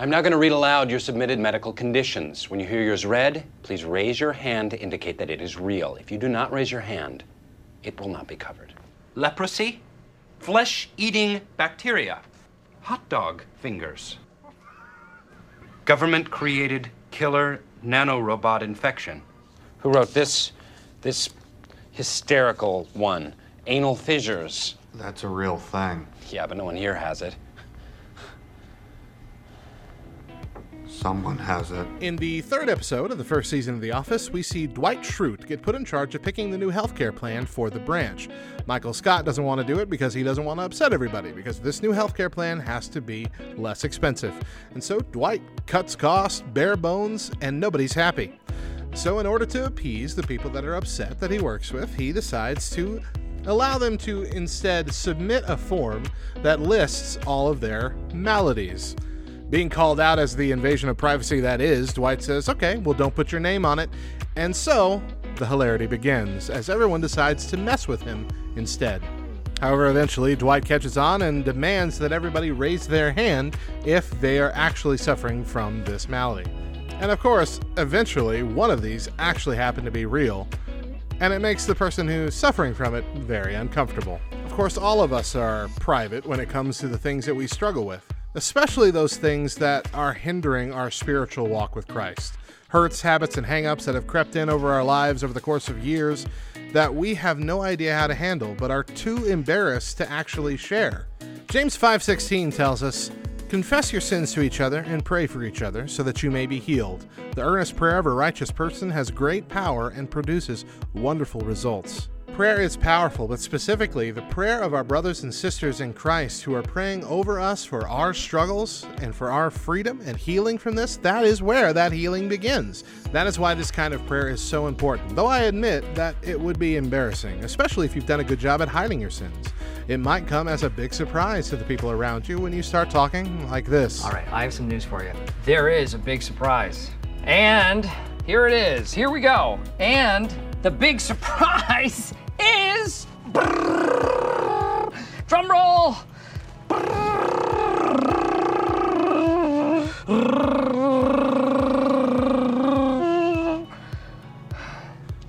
I'm now going to read aloud your submitted medical conditions. When you hear yours read, please raise your hand to indicate that it is real. If you do not raise your hand, it will not be covered. Leprosy, flesh eating bacteria, hot dog fingers, government created killer nanorobot infection. Who wrote this? This hysterical one. Anal fissures. That's a real thing. Yeah, but no one here has it. Someone has it. In the third episode of the first season of The Office, we see Dwight Schrute get put in charge of picking the new healthcare plan for the branch. Michael Scott doesn't want to do it because he doesn't want to upset everybody, because this new healthcare plan has to be less expensive. And so Dwight cuts costs, bare bones, and nobody's happy. So, in order to appease the people that are upset that he works with, he decides to allow them to instead submit a form that lists all of their maladies. Being called out as the invasion of privacy that is, Dwight says, okay, well, don't put your name on it. And so, the hilarity begins as everyone decides to mess with him instead. However, eventually, Dwight catches on and demands that everybody raise their hand if they are actually suffering from this malady. And of course, eventually, one of these actually happened to be real, and it makes the person who's suffering from it very uncomfortable. Of course, all of us are private when it comes to the things that we struggle with especially those things that are hindering our spiritual walk with Christ. Hurts, habits, and hangups that have crept in over our lives over the course of years that we have no idea how to handle but are too embarrassed to actually share. James 5:16 tells us, "Confess your sins to each other and pray for each other so that you may be healed. The earnest prayer of a righteous person has great power and produces wonderful results." Prayer is powerful, but specifically the prayer of our brothers and sisters in Christ who are praying over us for our struggles and for our freedom and healing from this, that is where that healing begins. That is why this kind of prayer is so important. Though I admit that it would be embarrassing, especially if you've done a good job at hiding your sins. It might come as a big surprise to the people around you when you start talking like this. All right, I have some news for you. There is a big surprise. And here it is. Here we go. And the big surprise Drum roll!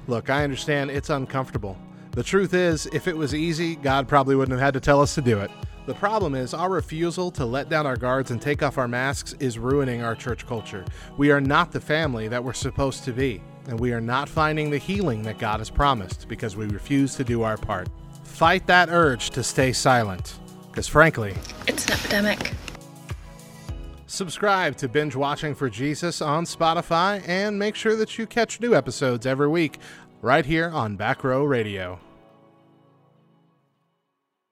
Look, I understand it's uncomfortable. The truth is, if it was easy, God probably wouldn't have had to tell us to do it. The problem is, our refusal to let down our guards and take off our masks is ruining our church culture. We are not the family that we're supposed to be and we are not finding the healing that God has promised because we refuse to do our part. Fight that urge to stay silent, because frankly, it's an epidemic. Subscribe to Binge Watching for Jesus on Spotify and make sure that you catch new episodes every week right here on Back Row Radio.